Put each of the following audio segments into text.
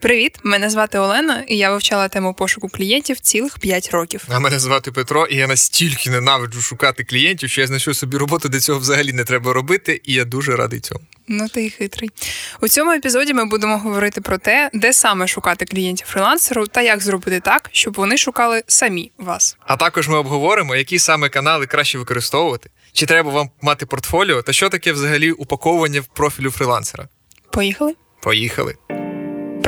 Привіт, мене звати Олена, і я вивчала тему пошуку клієнтів цілих 5 років. А мене звати Петро, і я настільки ненавиджу шукати клієнтів, що я знайшов собі роботу, де цього взагалі не треба робити, і я дуже радий цьому. Ну, ти і хитрий. У цьому епізоді ми будемо говорити про те, де саме шукати клієнтів фрилансеру та як зробити так, щоб вони шукали самі вас. А також ми обговоримо, які саме канали краще використовувати, чи треба вам мати портфоліо, та що таке взагалі упаковування в профілю фрилансера. Поїхали? Поїхали.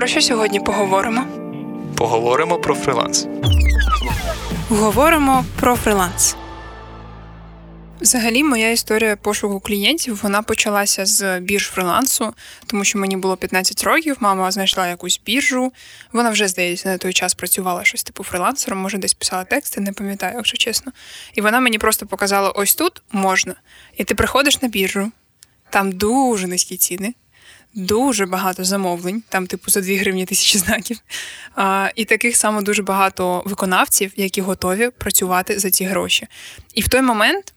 Про що сьогодні поговоримо? Поговоримо про фриланс. Говоримо про фриланс. Взагалі, моя історія пошуку клієнтів вона почалася з бірж фрилансу, тому що мені було 15 років. Мама знайшла якусь біржу. Вона вже здається на той час працювала щось типу фрилансером, може десь писала тексти, не пам'ятаю, якщо чесно. І вона мені просто показала: ось тут можна. І ти приходиш на біржу, там дуже низькі ціни дуже багато замовлень, там, типу, за 2 гривні тисячі знаків. А, І таких само дуже багато виконавців, які готові працювати за ці гроші. І в той момент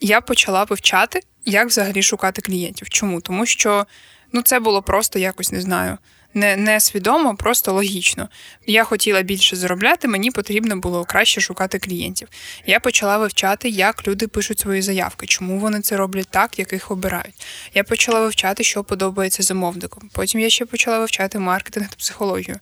я почала вивчати, як взагалі шукати клієнтів. Чому? Тому що ну, це було просто якось не знаю не не свідомо, просто логічно. Я хотіла більше заробляти, мені потрібно було краще шукати клієнтів. Я почала вивчати, як люди пишуть свої заявки, чому вони це роблять так, як їх обирають. Я почала вивчати, що подобається замовникам. Потім я ще почала вивчати маркетинг та психологію.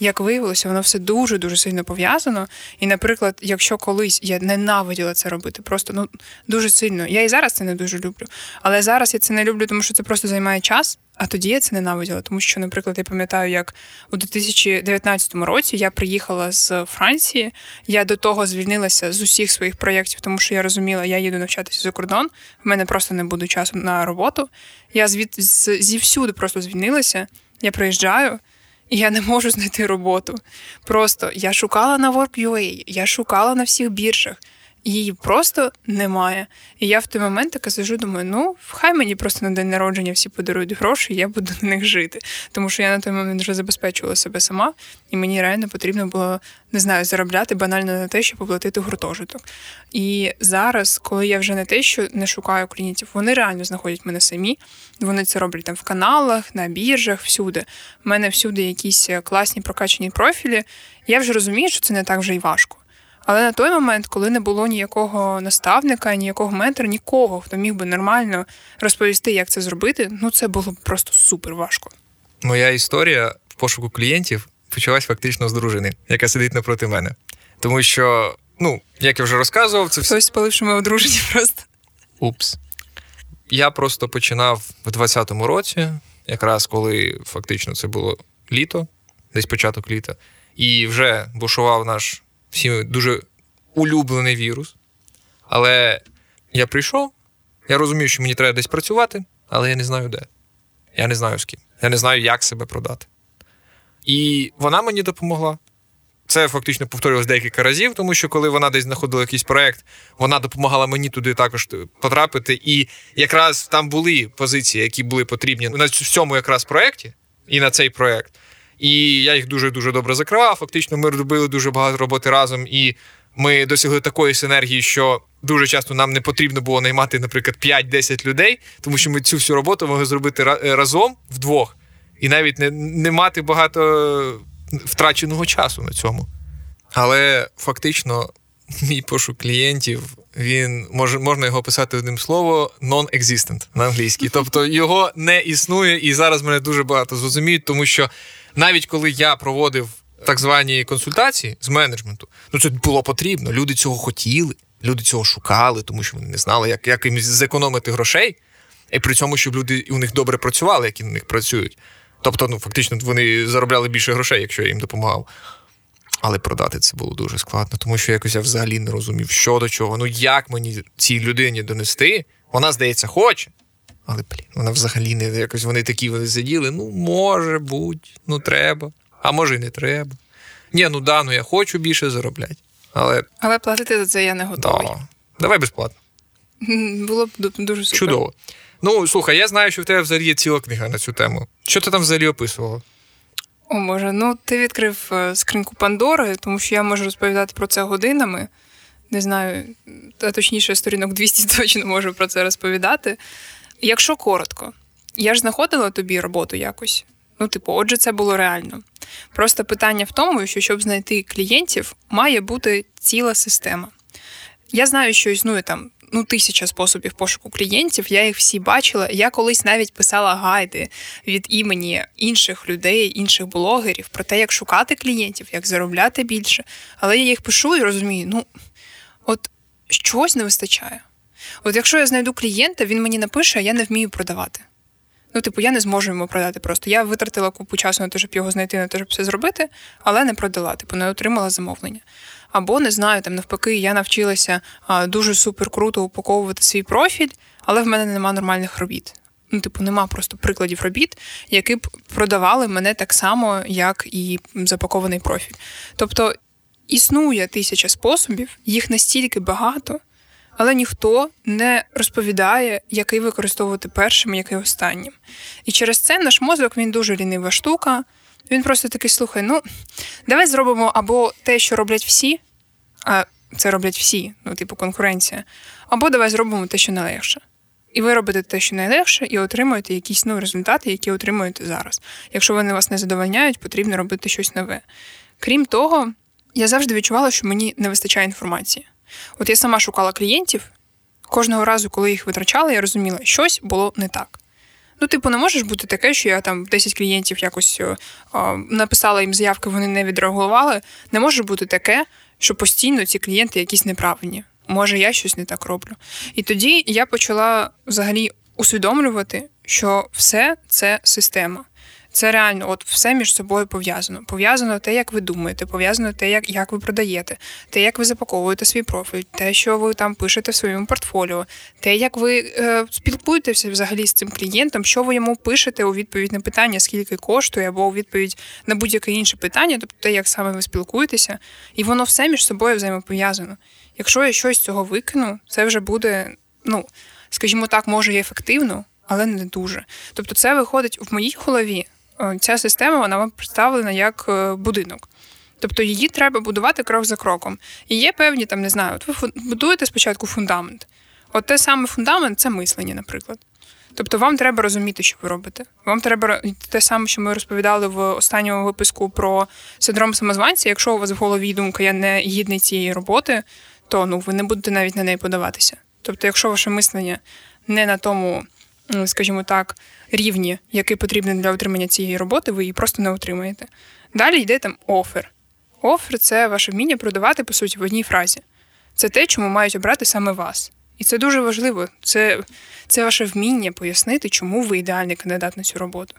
Як виявилося, воно все дуже дуже сильно пов'язано. І, наприклад, якщо колись я ненавиділа це робити, просто ну дуже сильно. Я і зараз це не дуже люблю. Але зараз я це не люблю, тому що це просто займає час. А тоді я це ненавиділа, тому що, наприклад, я пам'ятаю, як у 2019 році я приїхала з Франції. Я до того звільнилася з усіх своїх проєктів, тому що я розуміла, я їду навчатися за кордон. В мене просто не буде часу на роботу. Я звід зівсюди просто звільнилася. Я приїжджаю. Я не можу знайти роботу. Просто я шукала на Work.ua, я шукала на всіх біржах її просто немає. І я в той момент така сижу, думаю, ну хай мені просто на день народження всі подарують гроші, я буду на них жити. Тому що я на той момент вже забезпечувала себе сама, і мені реально потрібно було не знаю, заробляти банально на те, щоб оплатити гуртожиток. І зараз, коли я вже не те, що не шукаю клієнтів, вони реально знаходять мене самі. Вони це роблять там в каналах, на біржах, всюди. У мене всюди якісь класні прокачані профілі. Я вже розумію, що це не так вже й важко. Але на той момент, коли не було ніякого наставника, ніякого ментора, нікого, хто міг би нормально розповісти, як це зробити, ну це було просто супер важко. Моя історія в пошуку клієнтів почалась фактично з дружини, яка сидить напроти мене. Тому що, ну, як я вже розказував, це все. Хтось спалив, що ми одружені просто. Упс. Я просто починав в 20-му році, якраз коли фактично це було літо, десь початок літа, і вже бушував наш всіми дуже улюблений вірус. Але я прийшов, я розумію, що мені треба десь працювати, але я не знаю де. Я не знаю з ким. Я не знаю, як себе продати. І вона мені допомогла. Це фактично повторювалось декілька разів, тому що коли вона десь знаходила якийсь проект, вона допомагала мені туди також потрапити. І якраз там були позиції, які були потрібні на цьому якраз проєкті і на цей проект. І я їх дуже дуже добре закривав. Фактично, ми робили дуже багато роботи разом, і ми досягли такої синергії, що дуже часто нам не потрібно було наймати, наприклад, 5-10 людей, тому що ми цю всю роботу могли зробити разом вдвох, і навіть не, не мати багато втраченого часу на цьому. Але фактично, мій пошук клієнтів. Він може можна його описати одним словом non-existent на англійській. Тобто його не існує, і зараз мене дуже багато зрозуміють, тому що навіть коли я проводив так звані консультації з менеджменту, ну це було потрібно. Люди цього хотіли, люди цього шукали, тому що вони не знали, як як їм зекономити грошей, і при цьому, щоб люди у них добре працювали, які на них працюють. Тобто, ну фактично, вони заробляли більше грошей, якщо я їм допомагав. Але продати це було дуже складно, тому що якось я взагалі не розумів, що до чого. Ну як мені цій людині донести? Вона, здається, хоче. Але, блін, вона взагалі не якось вони такі вони сиділи. Ну, може бути, ну треба, а може й не треба. Ні, ну да, ну я хочу більше заробляти. Але Але платити за це я не готовий. Да. Давай безплатно. Було б дуже супер. Чудово. Ну, слухай, я знаю, що в тебе взагалі є ціла книга на цю тему. Що ти там взагалі описувала? О, може, ну ти відкрив е, скриньку Пандори, тому що я можу розповідати про це годинами. Не знаю, а точніше, сторінок 200 точно можу про це розповідати. Якщо коротко, я ж знаходила тобі роботу якось. Ну, типу, отже, це було реально. Просто питання в тому, що щоб знайти клієнтів, має бути ціла система. Я знаю, що існує там ну, тисяча способів пошуку клієнтів. Я їх всі бачила. Я колись навіть писала гайди від імені інших людей, інших блогерів про те, як шукати клієнтів, як заробляти більше. Але я їх пишу і розумію, ну от щось не вистачає. От якщо я знайду клієнта, він мені напише, а я не вмію продавати. Ну, типу, я не зможу йому продати просто. Я витратила купу часу на те, щоб його знайти, на те, щоб все зробити, але не продала, типу, не отримала замовлення. Або не знаю, там навпаки, я навчилася а, дуже супер круто упаковувати свій профіль, але в мене нема нормальних робіт. Ну, типу, нема просто прикладів робіт, які б продавали мене так само, як і запакований профіль. Тобто існує тисяча способів, їх настільки багато, але ніхто не розповідає, який використовувати першим, який останнім. І через це наш мозок він дуже лінива штука. Він просто такий слухай: ну давай зробимо або те, що роблять всі, а це роблять всі, ну, типу, конкуренція, або давай зробимо те, що найлегше. І ви робите те, що найлегше, і отримуєте якісь ну, результати, які отримуєте зараз. Якщо вони вас не задовольняють, потрібно робити щось нове. Крім того, я завжди відчувала, що мені не вистачає інформації. От я сама шукала клієнтів, кожного разу, коли їх витрачала, я розуміла, щось було не так. Ну, типу, не можеш бути таке, що я там 10 клієнтів якось о, написала їм заявки, вони не відреагували. Не може бути таке, що постійно ці клієнти якісь неправильні. Може, я щось не так роблю. І тоді я почала взагалі усвідомлювати, що все це система. Це реально, от все між собою пов'язано. Пов'язано те, як ви думаєте, пов'язано те, як як ви продаєте, те, як ви запаковуєте свій профіль, те, що ви там пишете в своєму портфоліо, те, як ви е, спілкуєтеся взагалі з цим клієнтом, що ви йому пишете у відповідь на питання, скільки коштує, або у відповідь на будь-яке інше питання, тобто те, як саме ви спілкуєтеся, і воно все між собою взаємопов'язано. Якщо я щось з цього викину, це вже буде, ну скажімо так, може і ефективно. Але не дуже. Тобто, це виходить в моїй голові ця система вона вам представлена як е, будинок. Тобто її треба будувати крок за кроком. І є певні, там, не знаю, от ви будуєте спочатку фундамент. От те саме фундамент це мислення, наприклад. Тобто вам треба розуміти, що ви робите. Вам треба те саме, що ми розповідали в останньому випуску про синдром самозванця. Якщо у вас в голові думка я не гідний цієї роботи, то ну ви не будете навіть на неї подаватися. Тобто, якщо ваше мислення не на тому, скажімо так, рівні, який потрібен для отримання цієї роботи, ви її просто не отримаєте. Далі йде там офер. Офер це ваше вміння продавати, по суті, в одній фразі. Це те, чому мають обрати саме вас. І це дуже важливо. Це це ваше вміння пояснити, чому ви ідеальний кандидат на цю роботу.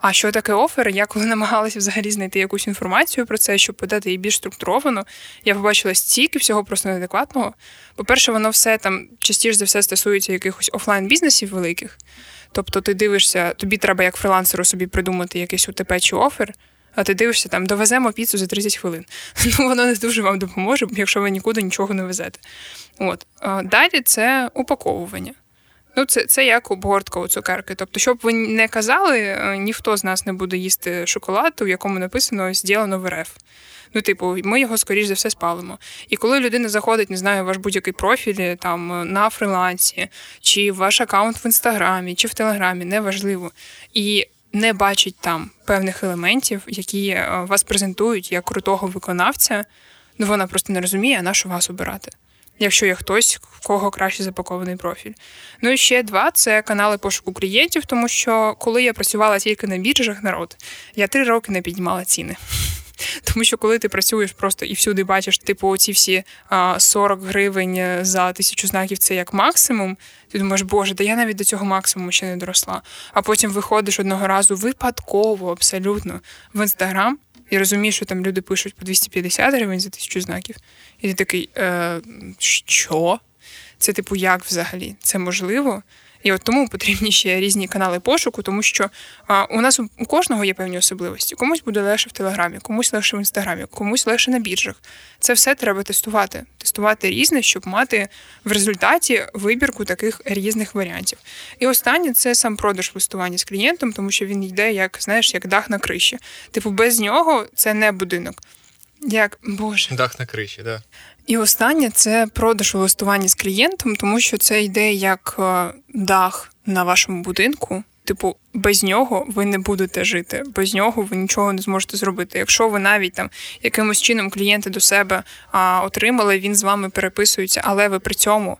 А що таке офер? Я коли намагалася взагалі знайти якусь інформацію про це, щоб подати її більш структуровано, я побачила стільки всього просто неадекватного. По-перше, воно все там частіше за все стосується якихось офлайн-бізнесів великих. Тобто ти дивишся, тобі треба як фрилансеру собі придумати якийсь УТП чи офер, а ти дивишся, там довеземо піцу за 30 хвилин. Ну, воно не дуже вам допоможе, якщо ви нікуди нічого не везете. От. Далі це упаковування. Ну, це це як обгортка у цукерки. Тобто, щоб ви не казали, е, ніхто з нас не буде їсти шоколад, у якому написано «Зділено в РФ. Ну, типу, ми його скоріш за все спалимо. І коли людина заходить, не знаю, ваш будь-який профіль там на фрилансі, чи ваш аккаунт в інстаграмі, чи в телеграмі, неважливо. І не бачить там певних елементів, які е, вас презентують як крутого виконавця, ну вона просто не розуміє, на що вас обирати. Якщо є хтось, в кого краще запакований профіль. Ну і ще два це канали пошуку клієнтів, тому що коли я працювала тільки на біржах народ, я три роки не піднімала ціни. Тому що коли ти працюєш просто і всюди бачиш, типу, оці всі а, 40 гривень за тисячу знаків це як максимум. Ти думаєш, боже, да я навіть до цього максимуму ще не доросла. А потім виходиш одного разу випадково, абсолютно в інстаграм. І розумію, що там люди пишуть по 250 гривень за тисячу знаків. І ти такий, е, що? Це, типу, як взагалі? Це можливо? І от тому потрібні ще різні канали пошуку, тому що а, у нас у кожного є певні особливості. Комусь буде легше в Телеграмі, комусь легше в інстаграмі, комусь легше на біржах. Це все треба тестувати. Тестувати різне, щоб мати в результаті вибірку таких різних варіантів. І останнє це сам продаж листування з клієнтом, тому що він йде, як знаєш, як дах на криші. Типу, без нього це не будинок. Як Боже. Дах на криші. Да. І останнє це продаж у листуванні з клієнтом, тому що це йде як е, дах на вашому будинку. Типу, без нього ви не будете жити, без нього ви нічого не зможете зробити. Якщо ви навіть там якимось чином клієнти до себе а, отримали, він з вами переписується, але ви при цьому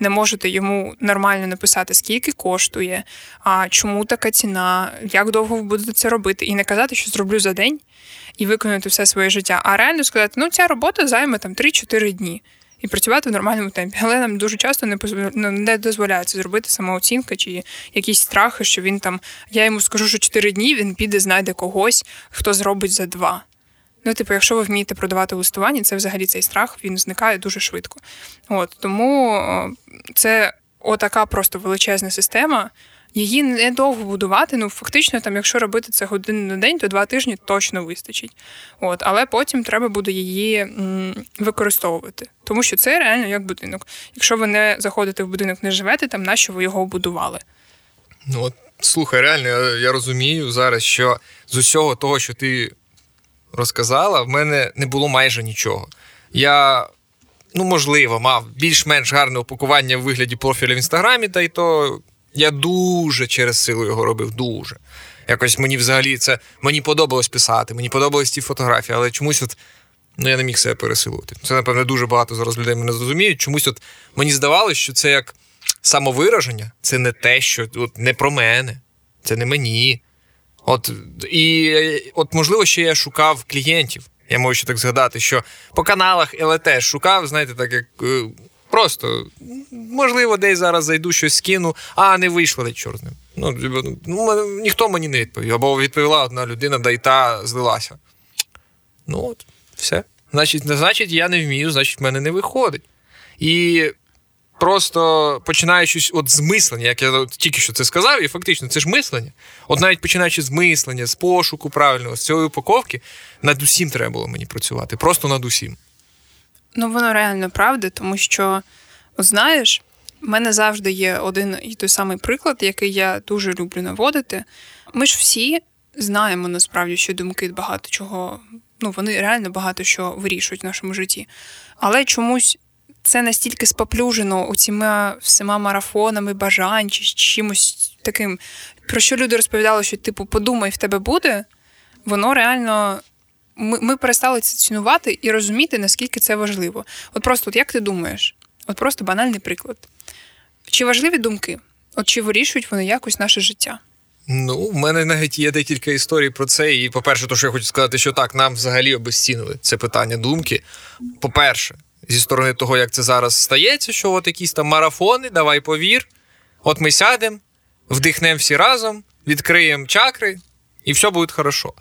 не можете йому нормально написати, скільки коштує, а чому така ціна, як довго ви будете це робити, і не казати, що зроблю за день і виконати все своє життя, а реально сказати, ну ця робота займе там 3-4 дні. І працювати в нормальному темпі, але нам дуже часто не ну, не дозволяється зробити самооцінка чи якісь страхи, що він там. Я йому скажу, що 4 дні він піде, знайде когось, хто зробить за два. Ну, типу, якщо ви вмієте продавати листування, це взагалі цей страх він зникає дуже швидко. От Тому це отака просто величезна система. Її недовго будувати. Ну, фактично, там, якщо робити це годину на день, то два тижні точно вистачить. От, Але потім треба буде її м, використовувати. Тому що це реально як будинок. Якщо ви не заходите в будинок, не живете, там нащо ви його будували? Ну от слухай, реально, я, я розумію зараз, що з усього того, що ти розказала, в мене не було майже нічого. Я, ну, можливо, мав більш-менш гарне упакування в вигляді профіля в інстаграмі, та й то я дуже через силу його робив. Дуже. Якось мені взагалі це мені подобалось писати, мені подобались ті фотографії, але чомусь от. Ну, я не міг себе пересилувати. Це, напевно, дуже багато зараз людей мене зрозуміють. Чомусь от мені здавалося, що це як самовираження, це не те, що от не про мене, це не мені. От і от, можливо, ще я шукав клієнтів. Я можу ще так згадати, що по каналах ЛТ шукав, знаєте, так як е, просто можливо, десь зараз зайду щось скину, а не вийшло, де чорт ним. Ну, ну, ну ніхто мені не відповів. Або відповіла одна людина, да й та злилася. Ну от, все. Значить, значить, я не вмію, значить, в мене не виходить. І просто починаючи от з мислення, як я тільки що це сказав, і фактично це ж мислення. От навіть починаючи з мислення, з пошуку правильного, з цієї упаковки, над усім треба було мені працювати. Просто над усім. Ну, воно реально правда, тому що, от знаєш, в мене завжди є один і той самий приклад, який я дуже люблю наводити. Ми ж всі знаємо насправді, що думки багато чого, ну вони реально багато що вирішують в нашому житті. Але чомусь це настільки споплюжено оціма всіма марафонами, бажань чи чимось таким, про що люди розповідали, що, типу, подумай, в тебе буде, воно реально. Ми ми перестали це цінувати і розуміти, наскільки це важливо. От просто, от як ти думаєш? От просто банальний приклад. Чи важливі думки? От чи вирішують вони якось наше життя? Ну, в мене навіть є декілька історій про це. І, по-перше, то що я хочу сказати, що так, нам взагалі обезцінили це питання думки. По-перше, зі сторони того, як це зараз стається, що от якісь там марафони, давай повір. От ми сядемо, вдихнемо всі разом, відкриємо чакри, і все буде хорошо.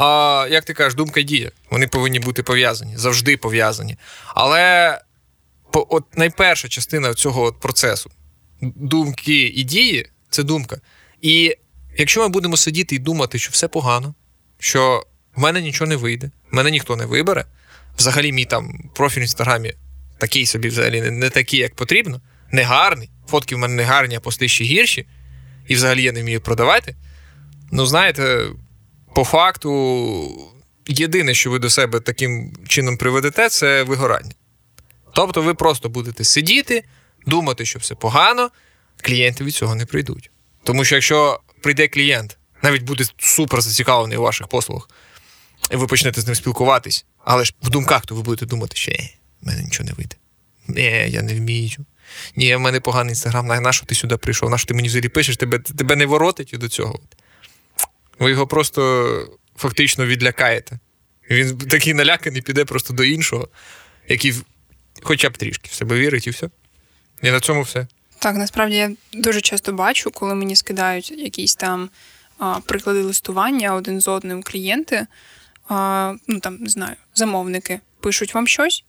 А як ти кажеш, думка дія. Вони повинні бути пов'язані, завжди пов'язані. Але от найперша частина цього от процесу думки і дії це думка. І якщо ми будемо сидіти і думати, що все погано, що в мене нічого не вийде, мене ніхто не вибере взагалі мій там профіль в інстаграмі такий собі взагалі не такий, як потрібно, не гарний. Фотки в мене не гарні, а пости ще гірші, і взагалі я не вмію продавати. Ну, знаєте, по факту, єдине, що ви до себе таким чином приведете, це вигорання. Тобто, ви просто будете сидіти, думати, що все погано, клієнти від цього не прийдуть. Тому що якщо прийде клієнт, навіть буде супер зацікавлений у ваших послугах, і ви почнете з ним спілкуватись, але ж в думках то ви будете думати, що е, в мене нічого не вийде. Ні, я не вмію. Ні, в мене поганий інстаграм, на що ти сюди прийшов? На що ти мені взагалі пишеш, тебе тебе не воротить до цього. Ви його просто фактично відлякаєте. Він такий наляканий піде просто до іншого, який хоча б трішки в себе вірить, і все. І на цьому все. Так, насправді я дуже часто бачу, коли мені скидають якісь там а, приклади листування один з одним клієнти ну там не знаю, замовники пишуть вам щось,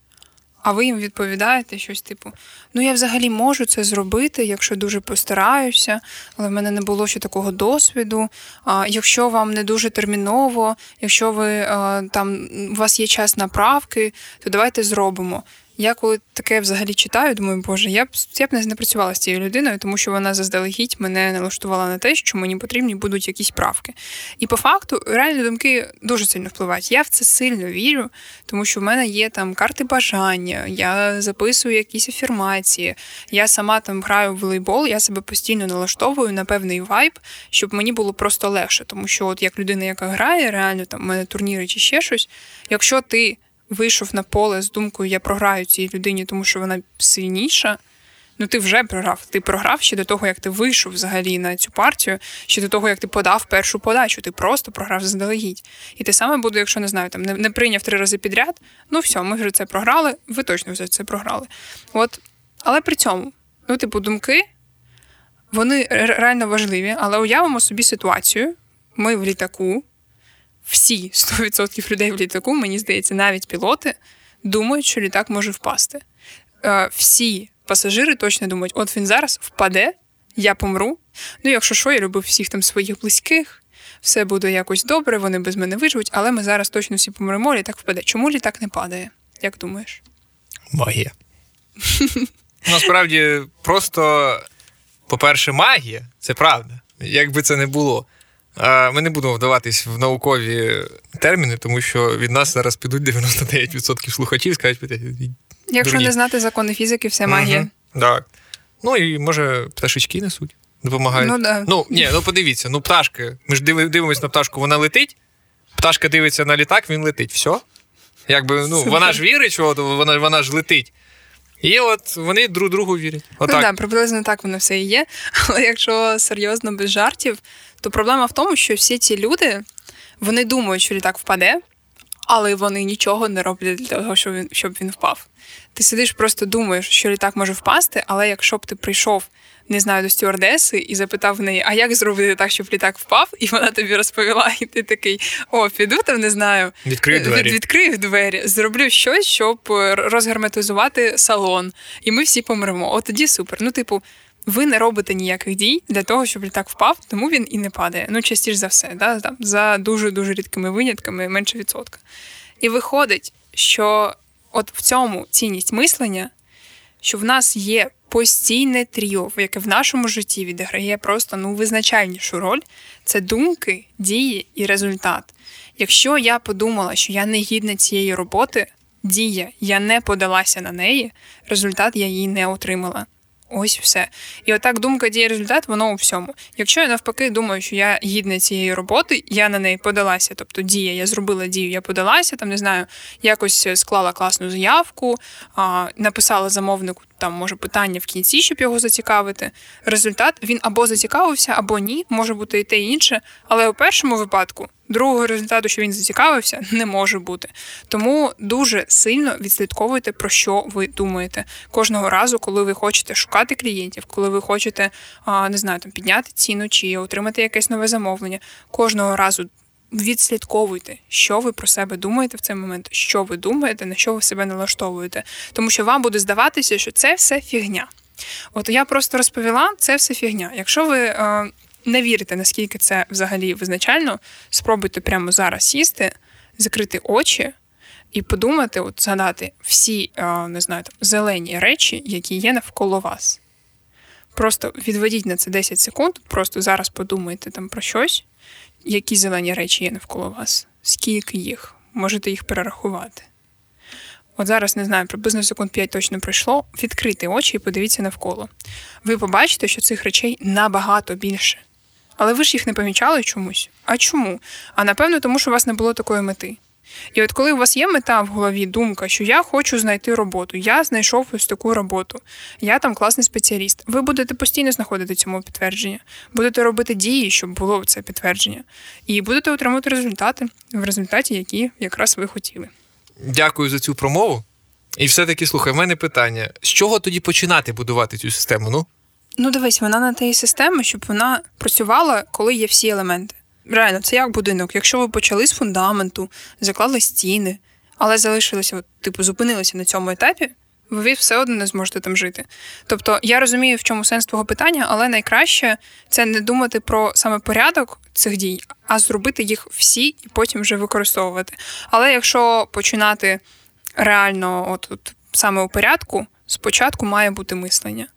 а ви їм відповідаєте щось типу: Ну, я взагалі можу це зробити, якщо дуже постараюся, але в мене не було ще такого досвіду. А якщо вам не дуже терміново, якщо ви там у вас є час направки, то давайте зробимо. Я коли таке взагалі читаю, думаю, боже, я б я б не працювала з цією людиною, тому що вона заздалегідь мене налаштувала на те, що мені потрібні будуть якісь правки. І по факту реальні думки дуже сильно впливають. Я в це сильно вірю, тому що в мене є там карти бажання, я записую якісь афірмації, я сама там граю в волейбол, я себе постійно налаштовую на певний вайб, щоб мені було просто легше. Тому що, от як людина, яка грає, реально там у мене турніри чи ще щось, якщо ти вийшов на поле з думкою, я програю цій людині, тому що вона сильніша. Ну, ти вже програв. Ти програв ще до того, як ти вийшов взагалі на цю партію, ще до того, як ти подав першу подачу. Ти просто програв заздалегідь. І те саме буде, якщо не знаю, там не, не прийняв три рази підряд. Ну все, ми вже це програли, ви точно вже це програли. От, але при цьому, ну, типу, думки, вони реально важливі, але уявимо собі ситуацію. Ми в літаку, всі 100% людей в літаку, мені здається, навіть пілоти думають, що літак може впасти. Е, всі пасажири точно думають, от він зараз впаде, я помру. Ну, якщо що, я любив всіх там своїх близьких, все буде якось добре, вони без мене виживуть, але ми зараз точно всі помремо, літак впаде. Чому літак не падає? Як думаєш? Магія. Насправді, просто, по-перше, магія це правда. Як би це не було. Ми не будемо вдаватись в наукові терміни, тому що від нас зараз підуть 99% слухачів, скажуть, якщо не знати закони фізики, все магія. Угу, Так. Ну і може пташечки несуть, допомагають. Ну, да. ну ні, ну подивіться, ну пташки. Ми ж дивимося на пташку, вона летить. Пташка дивиться на літак, він летить. Все. Якби, ну, Вона ж вірить, що вона вона ж летить. І от вони друг другу вірять. Ну Отак. Ну, да, приблизно так воно все і є. Але якщо серйозно без жартів, то проблема в тому, що всі ці люди вони думають, що літак впаде, але вони нічого не роблять для того, щоб він щоб він впав. Ти сидиш, просто думаєш, що літак може впасти, але якщо б ти прийшов не знаю, до стюардеси і запитав в неї, а як зробити так, щоб літак впав? І вона тобі розповіла, і ти такий: о, піду там, не знаю, відкрию двері. Від, відкрию двері, зроблю щось, щоб е, розгерметизувати салон, і ми всі помремо. От тоді супер. Ну, типу. Ви не робите ніяких дій для того, щоб літак впав, тому він і не падає. Ну, частіше за все, да? там, за дуже-дуже рідкими винятками, менше відсотка. І виходить, що от в цьому цінність мислення, що в нас є постійне тріо, яке в нашому житті відіграє просто ну визначальнішу роль, це думки, дії і результат. Якщо я подумала, що я не гідна цієї роботи, дія, я не подалася на неї, результат я її не отримала. Ось все. І отак думка діє результат, воно у всьому. Якщо я навпаки думаю, що я гідна цієї роботи, я на неї подалася, тобто дія, я зробила дію, я подалася, там не знаю, якось склала класну заявку, написала замовнику там може питання в кінці, щоб його зацікавити. Результат він або зацікавився, або ні, може бути і те і інше. Але у першому випадку другого результату, що він зацікавився, не може бути. Тому дуже сильно відслідковуйте, про що ви думаєте кожного разу, коли ви хочете шукати клієнтів, коли ви хочете не знаю, там підняти ціну чи отримати якесь нове замовлення. Кожного разу відслідковуйте, що ви про себе думаєте в цей момент, що ви думаєте, на що ви себе налаштовуєте, тому що вам буде здаватися, що це все фігня. От я просто розповіла, це все фігня. Якщо ви е, не вірите, наскільки це взагалі визначально, спробуйте прямо зараз сісти, закрити очі. І подумати, от згадати всі, е, не знаю, там, зелені речі, які є навколо вас. Просто відведіть на це 10 секунд, просто зараз подумайте там про щось, які зелені речі є навколо вас, скільки їх, можете їх перерахувати. От зараз не знаю, приблизно секунд 5 точно пройшло. Відкрити очі і подивіться навколо. Ви побачите, що цих речей набагато більше. Але ви ж їх не помічали чомусь. А чому? А напевно, тому що у вас не було такої мети. І от коли у вас є мета в голові, думка, що я хочу знайти роботу, я знайшов ось таку роботу, я там класний спеціаліст, ви будете постійно знаходити цьому підтвердження, будете робити дії, щоб було це підтвердження, і будете отримувати результати в результаті, які якраз ви хотіли. Дякую за цю промову. І все-таки слухай, в мене питання: з чого тоді починати будувати цю систему? Ну, ну дивись, вона на тієї системи, щоб вона працювала, коли є всі елементи реально, це як будинок. Якщо ви почали з фундаменту, заклали стіни, але залишилися, от, типу, зупинилися на цьому етапі, ви все одно не зможете там жити. Тобто я розумію, в чому сенс твого питання, але найкраще це не думати про саме порядок цих дій, а зробити їх всі і потім вже використовувати. Але якщо починати реально, от, от саме у порядку, спочатку має бути мислення.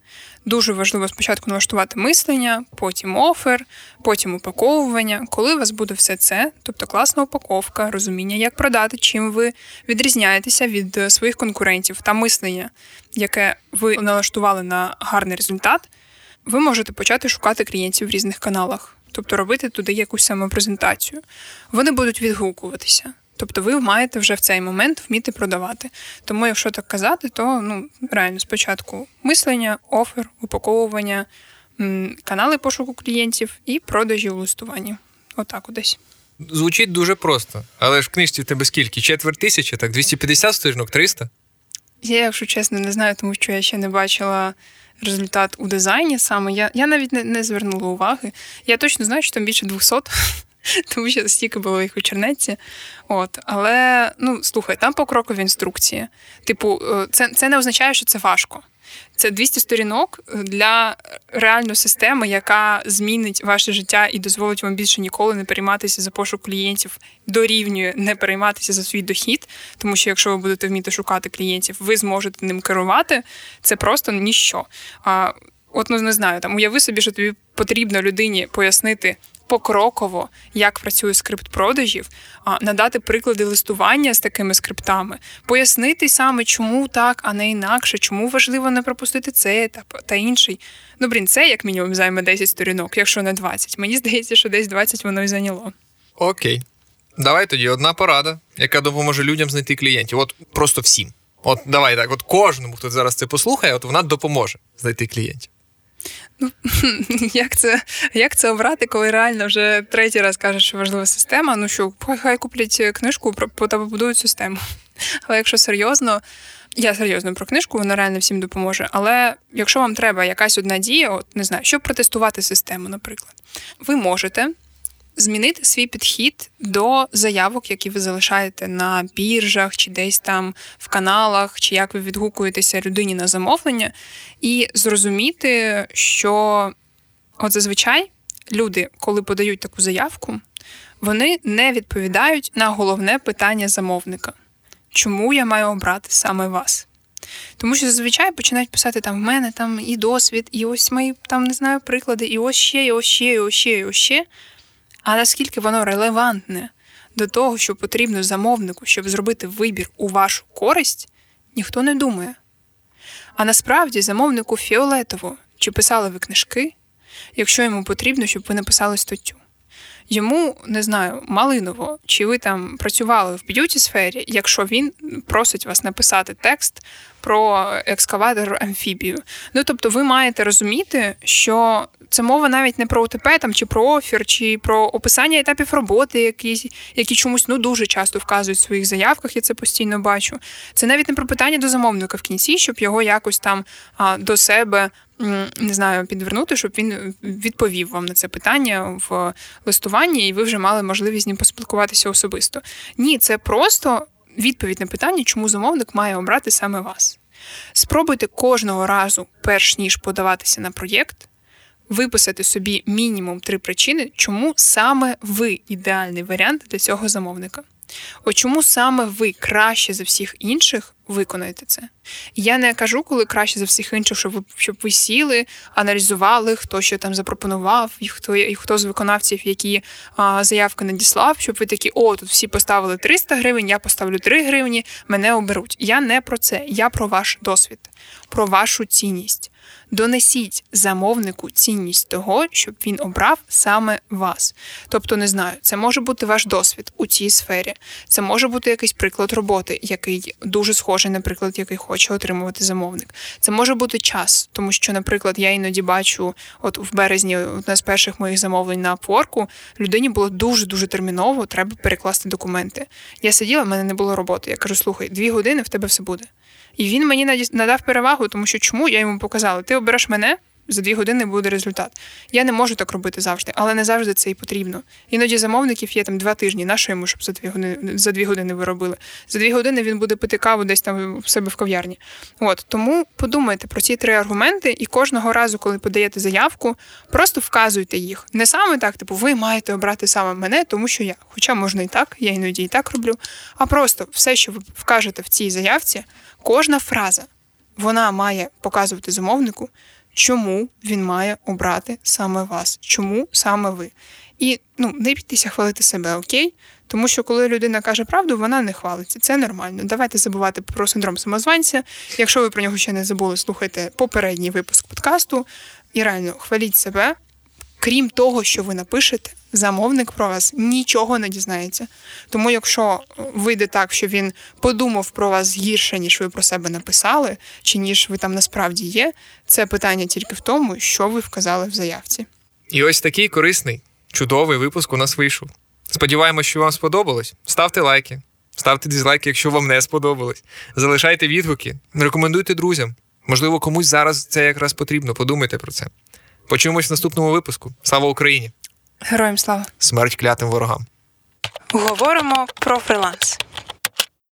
Дуже важливо спочатку налаштувати мислення, потім офер, потім упаковування. Коли у вас буде все це, тобто класна упаковка, розуміння, як продати, чим ви відрізняєтеся від е, своїх конкурентів та мислення, яке ви налаштували на гарний результат, ви можете почати шукати клієнтів в різних каналах, тобто робити туди якусь самопрезентацію. Вони будуть відгукуватися. Тобто ви маєте вже в цей момент вміти продавати. Тому, якщо так казати, то ну реально спочатку мислення, офер, упаковування, канали пошуку клієнтів і продажі у листуванні. Отак десь. Звучить дуже просто. Але ж в книжці в тебе скільки? Четверть тисячі, так 250 сторінок, 300? Я, якщо чесно, не знаю, тому що я ще не бачила результат у дизайні саме. Я я навіть не, не звернула уваги. Я точно знаю, що там більше 200. тому що стільки було їх у чернеці. От, Але ну слухай, там покрокові інструкції. Типу, е, це це не означає, що це важко. Це 200 сторінок для реальної системи, яка змінить ваше життя і дозволить вам більше ніколи не перейматися за пошук клієнтів, дорівнює не перейматися за свій дохід. Тому що якщо ви будете вміти шукати клієнтів, ви зможете ним керувати. Це просто ніщо. А от ну не знаю, там уяви собі, що тобі потрібно людині пояснити покроково, як працює скрипт продажів, надати приклади листування з такими скриптами, пояснити саме, чому так, а не інакше, чому важливо не пропустити цей етап та інший. Ну, блін, це як мінімум займе 10 сторінок, якщо не 20. Мені здається, що десь 20 воно й зайняло. Окей. Давай тоді одна порада, яка допоможе людям знайти клієнтів. От просто всім. От давай так, от кожному, хто зараз це послухає, от вона допоможе знайти клієнтів. Ну, Як це як це обрати, коли реально вже третій раз кажуть, що важлива система? Ну що, хай куплять книжку та побудують систему. Але якщо серйозно, я серйозно про книжку, вона реально всім допоможе. Але якщо вам треба якась одна дія, от не знаю, щоб протестувати систему, наприклад, ви можете змінити свій підхід до заявок, які ви залишаєте на біржах, чи десь там в каналах, чи як ви відгукуєтеся людині на замовлення, і зрозуміти, що от зазвичай люди, коли подають таку заявку, вони не відповідають на головне питання замовника. Чому я маю обрати саме вас? Тому що зазвичай починають писати там в мене там і досвід, і ось мої там не знаю приклади, і ось ще, і ось ще, і ось ще, і ось ще. А наскільки воно релевантне до того, що потрібно замовнику, щоб зробити вибір у вашу користь, ніхто не думає. А насправді замовнику фіолетово, чи писали ви книжки, якщо йому потрібно, щоб ви написали статтю. Йому не знаю, малиново, чи ви там працювали в beauty сфері, якщо він просить вас написати текст про екскаватор амфібію. Ну тобто, ви маєте розуміти, що це мова навіть не про УТП там чи про офер, чи про описання етапів роботи, які які чомусь ну дуже часто вказують в своїх заявках. Я це постійно бачу. Це навіть не про питання до замовника в кінці, щоб його якось там а, до себе. Не знаю, підвернути, щоб він відповів вам на це питання в листуванні, і ви вже мали можливість з ним поспілкуватися особисто. Ні, це просто відповідь на питання, чому замовник має обрати саме вас. Спробуйте кожного разу, перш ніж подаватися на проєкт, виписати собі мінімум три причини, чому саме ви ідеальний варіант для цього замовника. От чому саме ви краще за всіх інших виконаєте це? Я не кажу, коли краще за всіх інших, щоб ви щоб ви сіли, аналізували, хто що там запропонував, і хто і хто з виконавців, які а, заявки надіслав, щоб ви такі, о, тут всі поставили 300 гривень, я поставлю 3 гривні, мене оберуть. Я не про це, я про ваш досвід, про вашу цінність. Донесіть замовнику цінність того, щоб він обрав саме вас. Тобто, не знаю, це може бути ваш досвід у цій сфері, це може бути якийсь приклад роботи, який дуже схожий, наприклад, який хоче отримувати замовник. Це може бути час, тому що, наприклад, я іноді бачу, от в березні, одне з перших моїх замовлень на Upwork, людині було дуже дуже терміново, треба перекласти документи. Я сиділа, в мене не було роботи. Я кажу, слухай, дві години в тебе все буде. І він мені надав перевагу, тому що чому я йому показала? Ти обереш мене, за дві години буде результат. Я не можу так робити завжди, але не завжди це і потрібно. Іноді замовників є там два тижні. На що йому, щоб за дві години за дві години ви робили? За дві години він буде пити каву десь там в себе в кав'ярні. От тому подумайте про ці три аргументи, і кожного разу, коли подаєте заявку, просто вказуйте їх. Не саме так, типу, ви маєте обрати саме мене, тому що я. Хоча можна і так, я іноді і так роблю. А просто все, що ви вкажете в цій заявці, кожна фраза вона має показувати замовнику, чому він має обрати саме вас, чому саме ви. І ну, не бійтеся хвалити себе, окей? Тому що коли людина каже правду, вона не хвалиться. Це нормально. Давайте забувати про синдром самозванця. Якщо ви про нього ще не забули, слухайте попередній випуск подкасту і реально хваліть себе. Крім того, що ви напишете, замовник про вас нічого не дізнається. Тому, якщо вийде так, що він подумав про вас гірше, ніж ви про себе написали, чи ніж ви там насправді є, це питання тільки в тому, що ви вказали в заявці. І ось такий корисний, чудовий випуск у нас вийшов. Сподіваємось, що вам сподобалось. Ставте лайки, ставте дизлайки, якщо вам не сподобалось. Залишайте відгуки, рекомендуйте друзям. Можливо, комусь зараз це якраз потрібно. Подумайте про це. Почуємось в наступному випуску. Слава Україні! Героям слава! Смерть клятим ворогам! Говоримо про фриланс.